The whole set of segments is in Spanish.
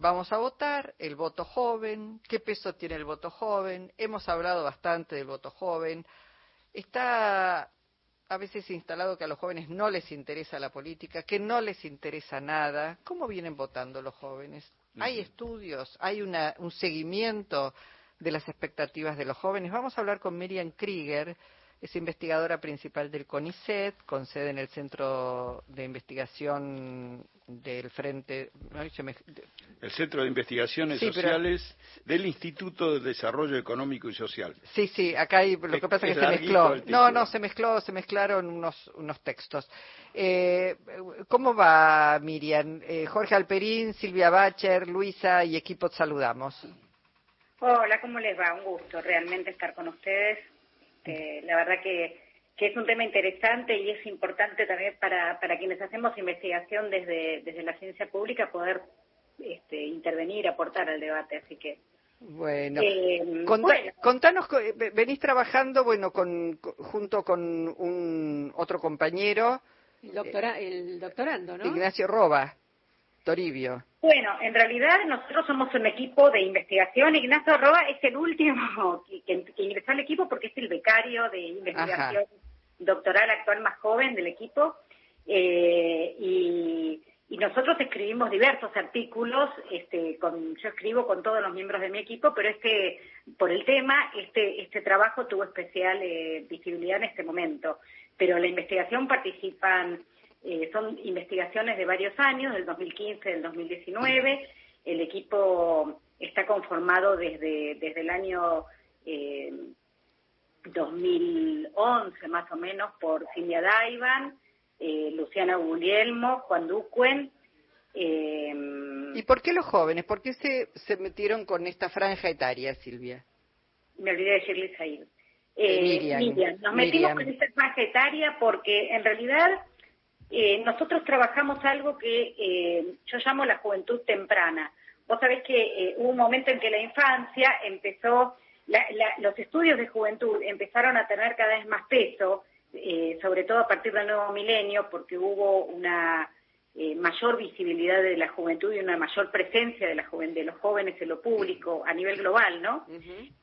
Vamos a votar, el voto joven, qué peso tiene el voto joven, hemos hablado bastante del voto joven, está a veces instalado que a los jóvenes no les interesa la política, que no les interesa nada. ¿Cómo vienen votando los jóvenes? ¿Hay estudios? ¿Hay una, un seguimiento de las expectativas de los jóvenes? Vamos a hablar con Miriam Krieger, es investigadora principal del CONICET, con sede en el Centro de Investigación del Frente. El Centro de Investigaciones Sociales del Instituto de Desarrollo Económico y Social. Sí, sí, acá hay, lo que pasa es que se mezcló. No, no, se mezcló, se mezclaron unos, unos textos. Eh, ¿Cómo va Miriam? Eh, Jorge Alperín, Silvia Bacher, Luisa y equipo, saludamos. Hola, ¿cómo les va? Un gusto realmente estar con ustedes este, la verdad que, es un tema interesante y es importante también para, para quienes hacemos investigación desde, desde la ciencia pública poder este, intervenir, aportar al debate. Así que. Bueno, eh, contanos, venís trabajando, bueno, con, junto con un otro compañero. El, doctora, el doctorando, ¿no? Ignacio Roba. Toribio. Bueno, en realidad nosotros somos un equipo de investigación. Ignacio Roa es el último que, ingresó al equipo porque es el becario de investigación doctoral actual más joven del equipo. Eh, y, nosotros escribimos diversos artículos. Este, con, yo escribo con todos los miembros de mi equipo, pero este, por el tema, este, este trabajo tuvo especial eh, visibilidad en este momento. Pero la investigación participan eh, son investigaciones de varios años, del 2015, del 2019. El equipo está conformado desde, desde el año 2011 eh, más o menos por Silvia Daivan, eh, Luciana Guglielmo, Juan Ducuen. ¿Y por qué los jóvenes? ¿Por qué se, se metieron con esta franja etaria, Silvia? Me olvidé de decirles ahí. Miriam, Nos metimos con esta franja etaria porque en realidad eh, nosotros trabajamos algo que eh, yo llamo la juventud temprana. Vos sabés que eh, hubo un momento en que la infancia empezó, los estudios de juventud empezaron a tener cada vez más peso, sobre todo a partir del nuevo milenio, porque hubo una mayor visibilidad de la juventud y una mayor presencia de, la de los jóvenes en lo público a nivel global, ¿no?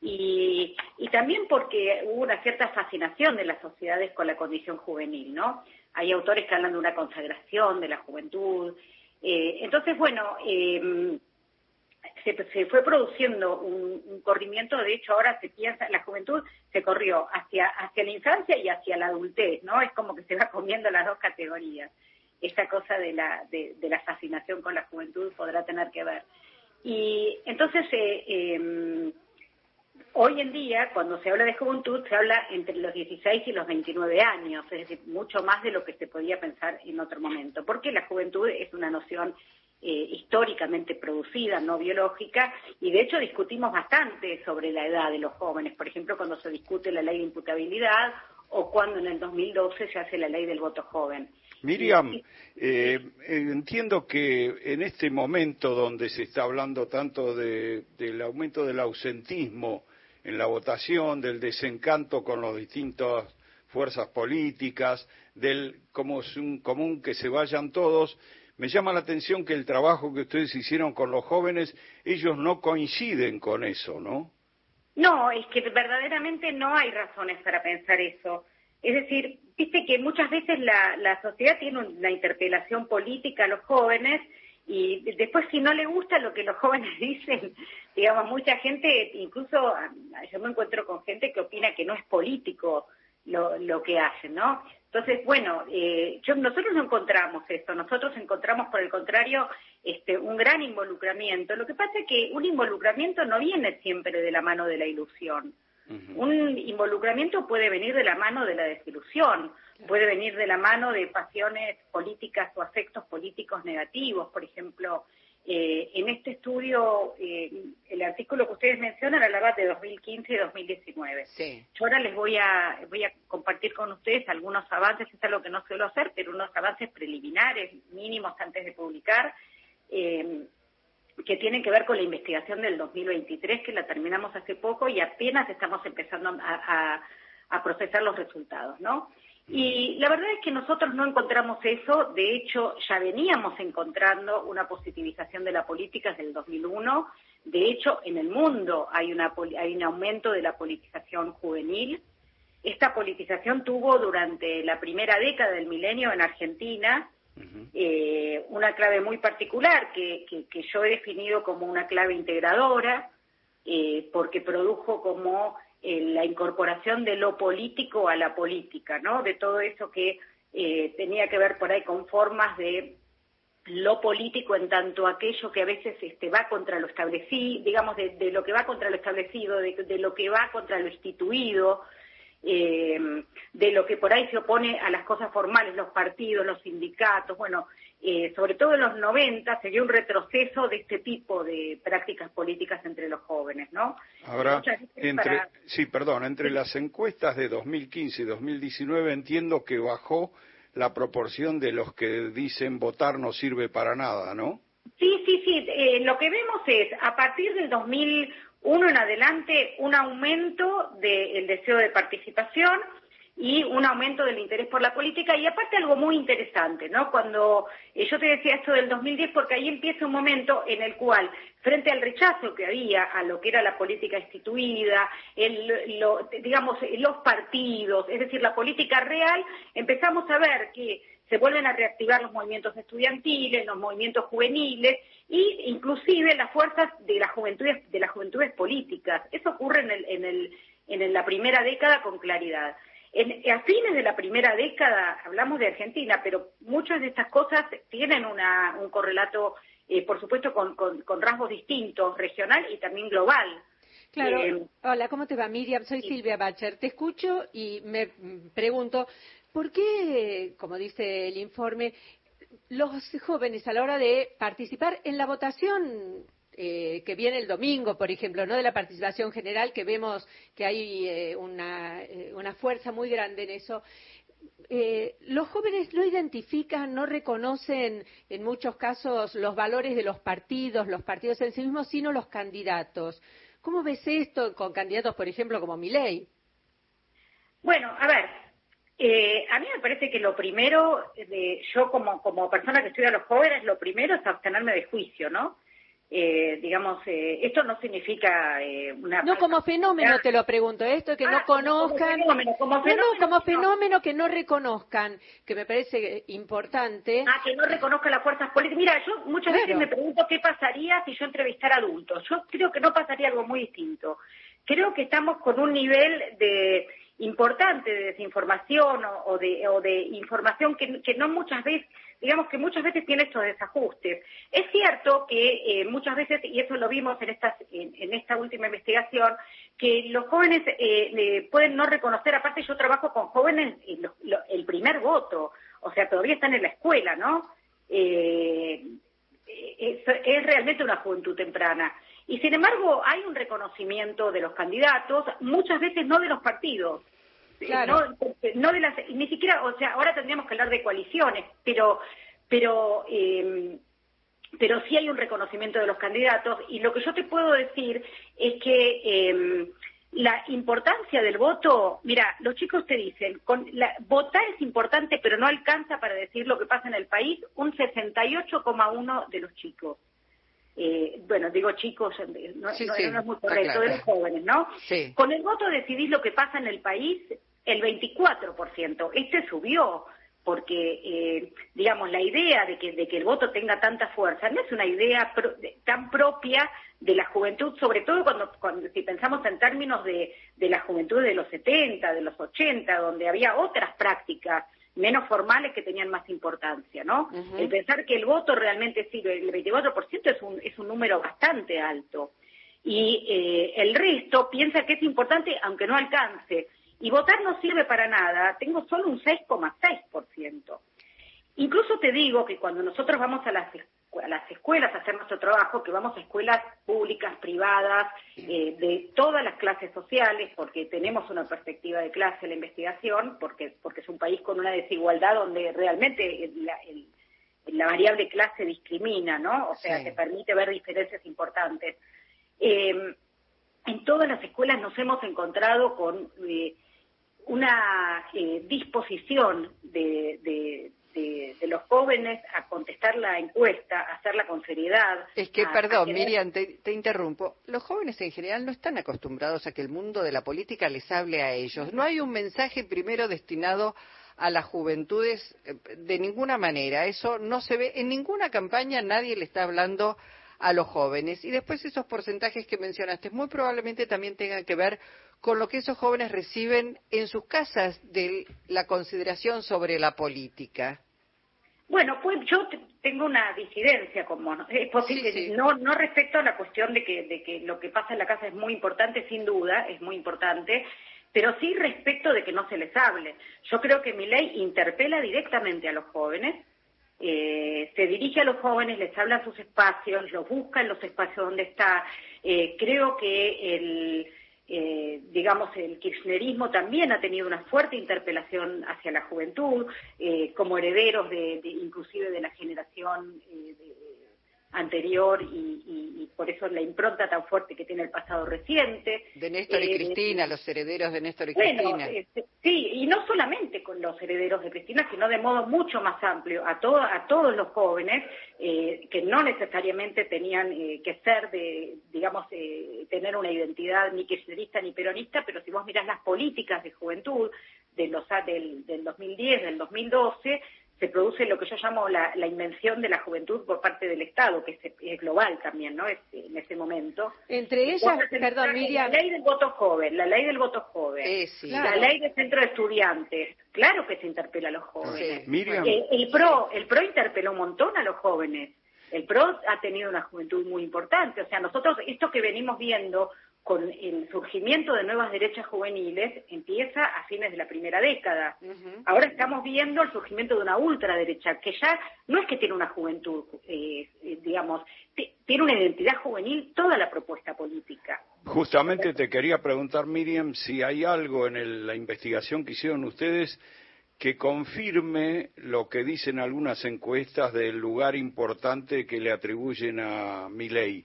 y, y también porque hubo una cierta fascinación de las sociedades con la condición juvenil, ¿no? hay autores que hablan de una consagración de la juventud. Eh, entonces, bueno, eh, se, fue produciendo un, corrimiento, de hecho ahora se piensa, la juventud se corrió hacia, hacia la infancia y hacia la adultez, ¿no? Es como que se va comiendo las dos categorías. Esa cosa de la, de, la fascinación con la juventud podrá tener que ver. Y entonces, eh, em, Hoy en día, cuando se habla de juventud, se habla entre los 16 y los 29 años, es decir, mucho más de lo que se podía pensar en otro momento, porque la juventud es una noción eh, históricamente producida, no biológica, y de hecho discutimos bastante sobre la edad de los jóvenes, por ejemplo, cuando se discute la ley de imputabilidad o cuando en el 2012 se hace la ley del voto joven. Miriam, eh, entiendo que en este momento donde se está hablando tanto del aumento del ausentismo, en la votación, del desencanto con las distintas fuerzas políticas, del como es un común que se vayan todos. Me llama la atención que el trabajo que ustedes hicieron con los jóvenes, ellos no coinciden con eso, ¿no? No, es que verdaderamente no hay razones para pensar eso. Es decir, viste que muchas veces la, la sociedad tiene una interpelación política a los jóvenes y después si no le gusta lo que los jóvenes dicen, digamos, mucha gente, incluso yo me encuentro con gente que opina que no es político lo, lo que hacen, ¿no? Entonces, bueno, eh, yo, nosotros no encontramos esto, nosotros encontramos por el contrario este, un gran involucramiento. Lo que pasa es que un involucramiento no viene siempre de la mano de la ilusión. Un involucramiento puede venir de la mano de la desilusión, puede venir de la mano de pasiones políticas o afectos políticos negativos. Por ejemplo, eh, en este estudio, eh, el artículo que ustedes mencionan hablaba de 2015 y 2019. Yo ahora les voy a, voy a compartir con ustedes algunos avances, es algo que no suelo hacer, pero unos avances preliminares, mínimos antes de publicar. Eh, que tienen que ver con la investigación del 2023, que la terminamos hace poco y apenas estamos empezando a, procesar los resultados, ¿no? Y la verdad es que nosotros no encontramos eso, de hecho ya veníamos encontrando una positivización de la política desde el 2001, de hecho en el mundo hay, una, hay un aumento de la politización juvenil. Esta politización tuvo durante la primera década del milenio en Argentina eh, una clave muy particular que, que, yo he definido como una clave integradora, eh, porque produjo como eh, la incorporación de lo político a la política, ¿no? De todo eso que eh, tenía que ver por ahí con formas de lo político en tanto aquello que a veces este, va contra lo establecido, digamos, de, lo que va contra lo establecido, de, lo que va contra lo instituido, eh, de lo que por ahí se opone a las cosas formales, los partidos, los sindicatos, bueno, eh, sobre todo en los 90 se dio un retroceso de este tipo de prácticas políticas entre los jóvenes, ¿no? Ahora, entre, sí, perdón, entre las encuestas de 2015 y 2019 entiendo que bajó la proporción de los que dicen votar no sirve para nada, ¿no? Sí, sí, sí. Eh, lo que vemos es, a partir del 2000 uno en adelante, un aumento del deseo de participación y un aumento del interés por la política y aparte algo muy interesante, ¿no? Cuando eh, yo te decía esto del 2010 porque ahí empieza un momento en el cual frente al rechazo que había a lo que era la política instituida, el, digamos los partidos, es decir, la política real, empezamos a ver que se vuelven a reactivar los movimientos estudiantiles, los movimientos juveniles e inclusive las fuerzas de las juventudes, de las juventudes políticas. Eso ocurre en, el, en, el, en la primera década con claridad. En, a fines de la primera década, hablamos de Argentina, pero muchas de estas cosas tienen una, un correlato, eh, por supuesto, con, con, rasgos distintos, regional y también global. Claro. Eh, Hola, ¿cómo te va, Miriam? Soy Silvia Bacher. Te escucho y me pregunto, ¿Por qué, como dice el informe, los jóvenes a la hora de participar en la votación eh, que viene el domingo, por ejemplo, no de la participación general, que vemos que hay eh, eh, una, fuerza muy grande en eso. los jóvenes no identifican, no reconocen en muchos casos los valores de los partidos, los partidos en sí mismos, sino los candidatos. ¿Cómo ves esto con candidatos, por ejemplo, como Milei? Bueno, a ver, eh, a mí me parece que lo primero, de, yo como, como persona que estudia a los jóvenes, lo primero es abstenerme de juicio, ¿no? Eh, digamos, eh, esto no significa eh, una... No como fenómeno te lo pregunto, esto que no ah, conozcan... Como fenómeno, como fenómeno, no, como fenómeno que no reconozcan, que me parece importante. Ah, que no reconozcan las fuerzas políticas. Mira, yo muchas veces me pregunto qué pasaría si yo entrevistara adultos. Yo creo que no pasaría algo muy distinto. Creo que estamos con un nivel de importante de desinformación o, de, o de, información que, no muchas veces, digamos que muchas veces tiene estos desajustes. Es cierto que eh, muchas veces, y eso lo vimos en, estas, en, esta última investigación, que los jóvenes eh, pueden no reconocer, aparte yo trabajo con jóvenes, el primer voto, o sea, todavía están en la escuela, ¿no? Eh, es, es realmente una juventud temprana. Y sin embargo, hay un reconocimiento de los candidatos, muchas veces no de los partidos. Claro. No, de las, ni siquiera, o sea, ahora tendríamos que hablar de coaliciones, pero, pero, eh, pero sí hay un reconocimiento de los candidatos. Y lo que yo te puedo decir es que eh, la importancia del voto, mira, los chicos te dicen, con la, votar es importante, pero no alcanza para decir lo que pasa en el país, un 68,1 de los chicos eh, bueno, digo chicos, eh, no, es muy correcto, de los jóvenes, ¿no? Con el voto decidís lo que pasa en el país, el 24%. Este subió porque, eh, digamos, la idea de que, de que el voto tenga tanta fuerza no es una idea tan propia de la juventud, sobre todo cuando, cuando si pensamos en términos de, de la juventud de los 70, de los 80, donde había otras prácticas menos formales que tenían más importancia, ¿no? El pensar que el voto realmente sirve, el 24% es un, es un número bastante alto. Y eh, el resto piensa que es importante aunque no alcance. Y votar no sirve para nada, tengo solo un 6,6%. Incluso te digo que cuando nosotros vamos a las a las escuelas a hacer nuestro trabajo, que vamos a escuelas públicas, privadas, eh, de todas las clases sociales, porque tenemos una perspectiva de clase en la investigación, porque, porque es un país con una desigualdad donde realmente la, la variable clase discrimina, ¿no? O sea, te permite ver diferencias importantes. Eh, en todas las escuelas nos hemos encontrado con eh, una disposición de, de, los jóvenes a contestar la encuesta, a hacerla con seriedad. Es que, perdón, Miriam, te, interrumpo. Los jóvenes en general no están acostumbrados a que el mundo de la política les hable a ellos. No hay un mensaje primero destinado a las juventudes eh, de ninguna manera. Eso no se ve en ninguna campaña, nadie le está hablando a los jóvenes. Y después esos porcentajes que mencionaste muy probablemente también tengan que ver con lo que esos jóvenes reciben en sus casas de la consideración sobre la política. Bueno, pues yo tengo una disidencia como no, no no respecto a la cuestión de que, de que lo que pasa en la casa es muy importante, sin duda, es muy importante, pero sí respecto de que no se les hable. Yo creo que mi ley interpela directamente a los jóvenes, eh, se dirige a los jóvenes, les habla a sus espacios, los busca en los espacios donde está. Eh, creo que el eh, digamos, el kirchnerismo también ha tenido una fuerte interpelación hacia la juventud, eh, como herederos de, inclusive de la generación eh, anterior y, por eso la impronta tan fuerte que tiene el pasado reciente. De Néstor y Cristina, los herederos de Néstor y Cristina. Este, sí, y no solamente con los herederos de Cristina, sino de modo mucho más amplio, a, a todos los jóvenes eh, que no necesariamente tenían eh, que ser de, digamos, eh, tener una identidad ni kirchnerista ni peronista, pero si vos mirás las políticas de juventud de los, del, del 2010, del 2012, se produce lo que yo llamo la, invención de la juventud por parte del Estado, que es, global también, ¿no? en ese momento. Entre ellas, perdón, Miriam. La ley del voto joven, la ley del voto joven, la ley del centro de estudiantes, claro que se interpela a los jóvenes. Miriam. Eh, el, PRO, el PRO interpeló un montón a los jóvenes. El PRO ha tenido una juventud muy importante. O sea, nosotros, esto que venimos viendo con el surgimiento de nuevas derechas juveniles empieza a fines de la primera década. Ahora estamos viendo el surgimiento de una ultraderecha, que ya no es que tiene una juventud, eh, eh, digamos, tiene una identidad juvenil toda la propuesta política. Justamente te quería preguntar, Miriam, si hay algo en la investigación que hicieron ustedes que confirme lo que dicen algunas encuestas del lugar importante que le atribuyen a Milei.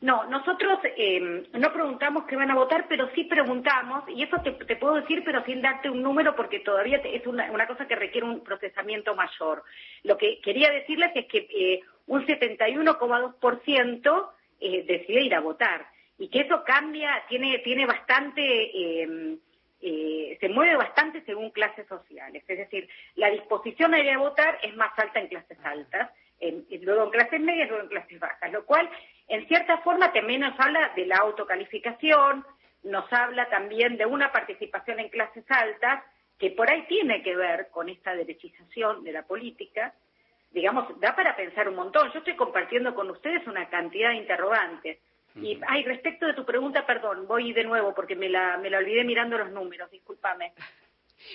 No, nosotros em, no preguntamos qué van a votar, pero sí preguntamos, y eso te, puedo decir, pero sin darte un número, porque todavía es una, cosa que requiere un procesamiento mayor. Lo que quería decirles es que eh, un 71,2% eh, decide ir a votar, y que eso cambia, tiene, tiene bastante... Em, eh, se mueve bastante según clases sociales. Es decir, la disposición a ir a votar es más alta en clases altas, luego en clases medias, luego en clases bajas, lo cual en cierta forma también nos habla de la autocalificación, nos habla también de una participación en clases altas que por ahí tiene que ver con esta derechización de la política. Digamos, da para pensar un montón. Yo estoy compartiendo con ustedes una cantidad de interrogantes. Y, ay, respecto de tu pregunta, perdón, voy de nuevo porque me la, me la olvidé mirando los números, discúlpame.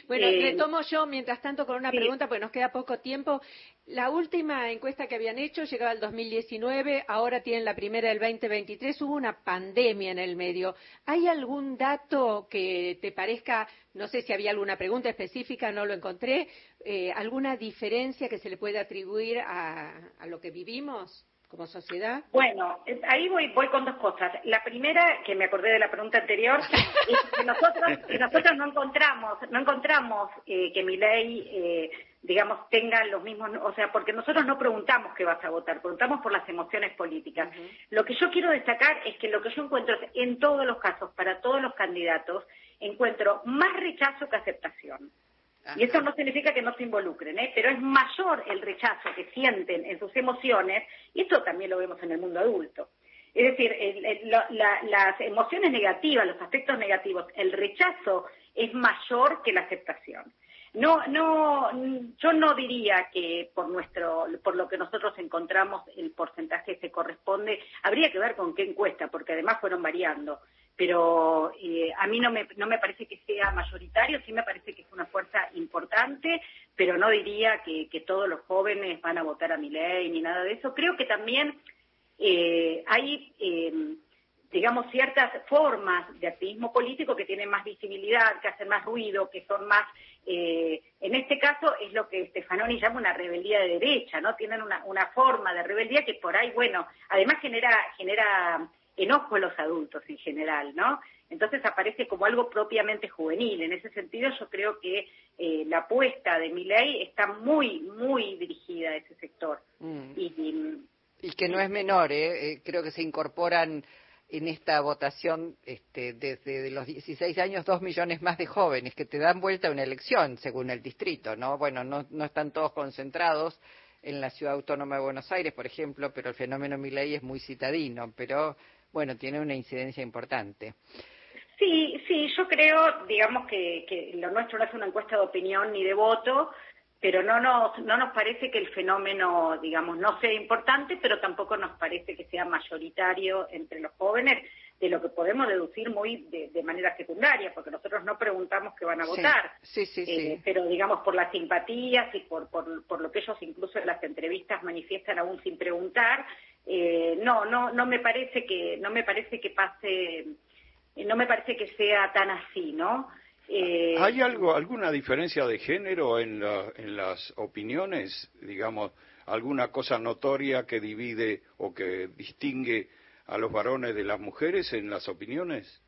Bueno, eh, tomo yo mientras tanto con una pregunta porque nos queda poco tiempo. La última encuesta que habían hecho llegaba al 2019, ahora tienen la primera del 2023, hubo una pandemia en el medio. ¿Hay algún dato que te parezca, no sé si había alguna pregunta específica, no lo encontré, eh, alguna diferencia que se le puede atribuir a lo que vivimos? Como sociedad? Bueno, ahí voy, voy con dos cosas. La primera, que me acordé de la pregunta anterior, es que nosotros, nosotros no encontramos, no encontramos eh, que mi ley, eh, digamos, tenga los mismos, o sea, porque nosotros no preguntamos qué vas a votar, preguntamos por las emociones políticas. Lo que yo quiero destacar es que lo que yo encuentro es, en todos los casos, para todos los candidatos, encuentro más rechazo que aceptación. Y eso no significa que no se involucren, ¿eh? pero es mayor el rechazo que sienten en sus emociones, y esto también lo vemos en el mundo adulto. Es decir, las emociones negativas, los aspectos negativos, el rechazo es mayor que la aceptación. No, no, yo no diría que por nuestro, por lo que nosotros encontramos el porcentaje se corresponde. Habría que ver con qué encuesta, porque además fueron variando pero eh, a mí no me, no me parece que sea mayoritario, sí me parece que es una fuerza importante, pero no diría que, que todos los jóvenes van a votar a mi ley ni nada de eso. Creo que también eh, hay, eh, digamos, ciertas formas de activismo político que tienen más visibilidad, que hacen más ruido, que son más, eh, en este caso es lo que Stefanoni llama una rebeldía de derecha, ¿no? Tienen una, una forma de rebeldía que por ahí, bueno, además genera, genera enojo a los adultos en general, ¿no? entonces aparece como algo propiamente juvenil. En ese sentido yo creo que eh, la apuesta de mi ley está muy, muy dirigida a ese sector. Mm. Y, que no es menor, ¿eh? ¿eh? creo que se incorporan en esta votación este, desde los 16 años dos millones más de jóvenes que te dan vuelta a una elección según el distrito, ¿no? Bueno, no, no están todos concentrados en la ciudad autónoma de Buenos Aires, por ejemplo, pero el fenómeno Milei es muy citadino, pero bueno, tiene una incidencia importante. Sí, sí, yo creo, digamos que, que lo nuestro no es una encuesta de opinión ni de voto, pero no nos, no nos parece que el fenómeno, digamos, no sea importante, pero tampoco nos parece que sea mayoritario entre los jóvenes, de lo que podemos deducir muy de, manera secundaria, porque nosotros no preguntamos qué van a votar, sí, sí, eh, pero digamos por las simpatías y por, por, lo que ellos incluso en las entrevistas manifiestan aún sin preguntar, eh, no, no, no me parece que, no me parece que pase, no me parece que sea tan así, ¿no? Eh, ¿Hay algo, alguna diferencia de género en, en las opiniones? Digamos, alguna cosa notoria que divide o que distingue a los varones de las mujeres en las opiniones?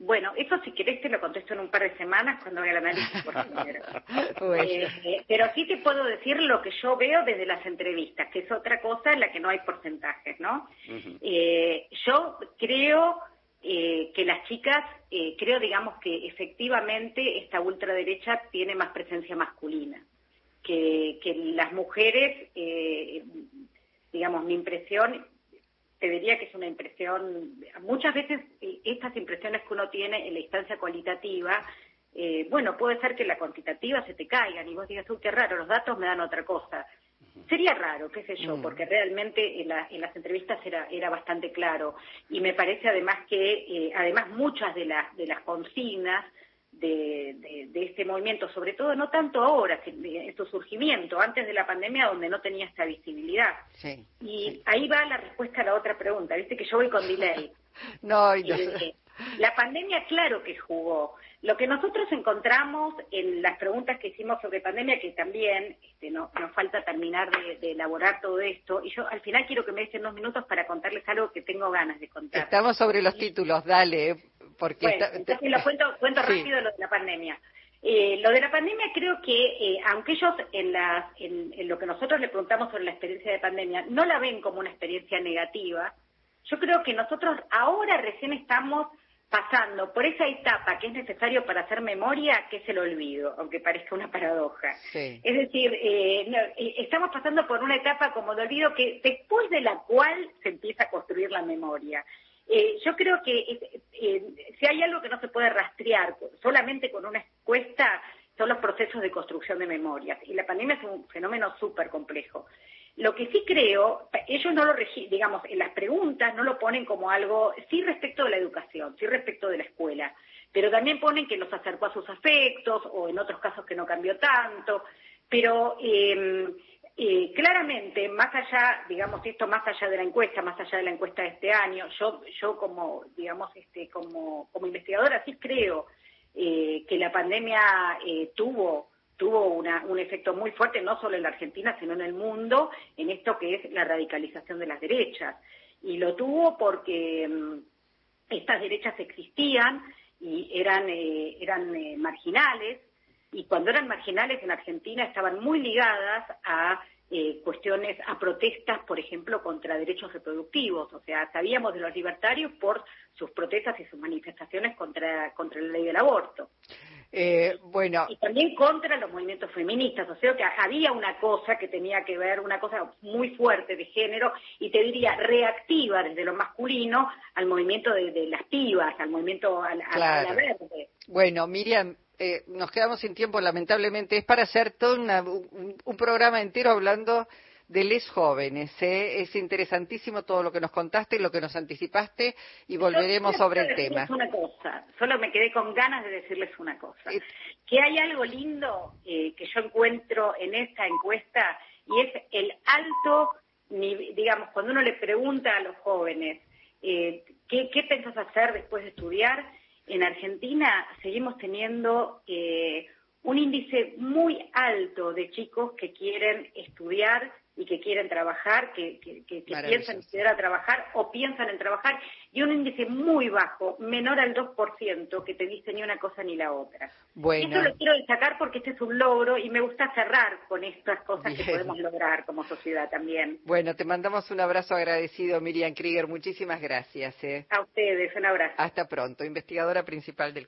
Bueno, eso si querés te lo contesto en un par de semanas cuando haga el análisis por eh, pero sí te puedo decir lo que yo veo desde las entrevistas, que es otra cosa en la que no hay porcentajes, ¿no? eh, yo creo eh, que las chicas, eh, creo, digamos, que efectivamente esta ultraderecha tiene más presencia masculina, que, que las mujeres, eh, digamos, mi impresión, te diría que es una impresión, muchas veces estas impresiones que uno tiene en la instancia cualitativa, bueno, puede ser que la cuantitativa se te caigan y vos digas, uy, qué raro, los datos me dan otra cosa. Sería raro, qué sé yo, mm. porque realmente en, las entrevistas era, era bastante claro. Y me parece además que, eh, además muchas de las, de las consignas de, de, este movimiento, sobre todo no tanto ahora, en su surgimiento, antes de la pandemia, donde no tenía esta visibilidad. y ahí va la respuesta a la otra pregunta, viste que yo voy con delay. no, eh, la pandemia, claro que jugó. Lo que nosotros encontramos en las preguntas que hicimos sobre pandemia, que también este, no, nos falta terminar de, elaborar todo esto, y yo al final quiero que me den dos minutos para contarles algo que tengo ganas de contar. Estamos sobre los títulos, dale, porque... Bueno, entonces lo cuento, cuento rápido lo de la pandemia. Eh, lo de la pandemia creo que, eh, aunque ellos en, las, en lo que nosotros le preguntamos sobre la experiencia de pandemia, no la ven como una experiencia negativa, yo creo que nosotros ahora recién estamos pasando por esa etapa que es necesario para hacer memoria, que es el olvido, aunque parezca una paradoja. Es decir, eh, eh, estamos pasando por una etapa como de olvido que después de la cual se empieza a construir la memoria. Eh, yo creo que si hay algo que no se puede rastrear solamente con una encuesta, son los procesos de construcción de memorias. Y la pandemia es un fenómeno súper complejo. Lo que sí creo, ellos no lo digamos, en las preguntas no lo ponen como algo, sí respecto de la educación, sí respecto de la escuela, pero también ponen que los acercó a sus afectos o en otros casos que no cambió tanto, pero em, eh, claramente, más allá, digamos, esto más allá de la encuesta, más allá de la encuesta de este año, yo, yo como, digamos, este, como, investigadora sí creo eh, que la pandemia eh, tuvo tuvo un efecto muy fuerte, no solo en la Argentina, sino en el mundo, en esto que es la radicalización de las derechas. Y lo tuvo porque mm, estas derechas existían y eran, eh, eran eh, marginales, y cuando eran marginales en Argentina estaban muy ligadas a eh, cuestiones, a protestas, por ejemplo, contra derechos reproductivos. O sea, sabíamos de los libertarios por sus protestas y sus manifestaciones contra, contra la ley del aborto. Eh, bueno. Y también contra los movimientos feministas, o sea que había una cosa que tenía que ver, una cosa muy fuerte de género, y te diría reactiva desde lo masculino al movimiento de, las pibas, al movimiento a, la verde. Bueno, Miriam, eh, nos quedamos sin tiempo, lamentablemente. Es para hacer todo un programa entero hablando de les jóvenes. ¿eh? Es interesantísimo todo lo que nos contaste, y lo que nos anticipaste y volveremos sobre el tema. Una cosa, solo me quedé con ganas de decirles una cosa. Que hay algo lindo eh, que yo encuentro en esta encuesta y es el alto, digamos, cuando uno le pregunta a los jóvenes eh, ¿qué, ¿qué pensás hacer después de estudiar? En Argentina seguimos teniendo un índice muy alto de chicos que quieren estudiar y que quieren trabajar, que, que, que, piensan en a trabajar o piensan en trabajar, y un índice muy bajo, menor al 2%, que te dice ni una cosa ni la otra. Bueno. Esto lo quiero destacar porque este es un logro y me gusta cerrar con estas cosas que podemos lograr como sociedad también. Bueno, te mandamos un abrazo agradecido, Miriam Krieger. Muchísimas gracias. ¿eh? A ustedes, un abrazo. Hasta pronto, investigadora principal del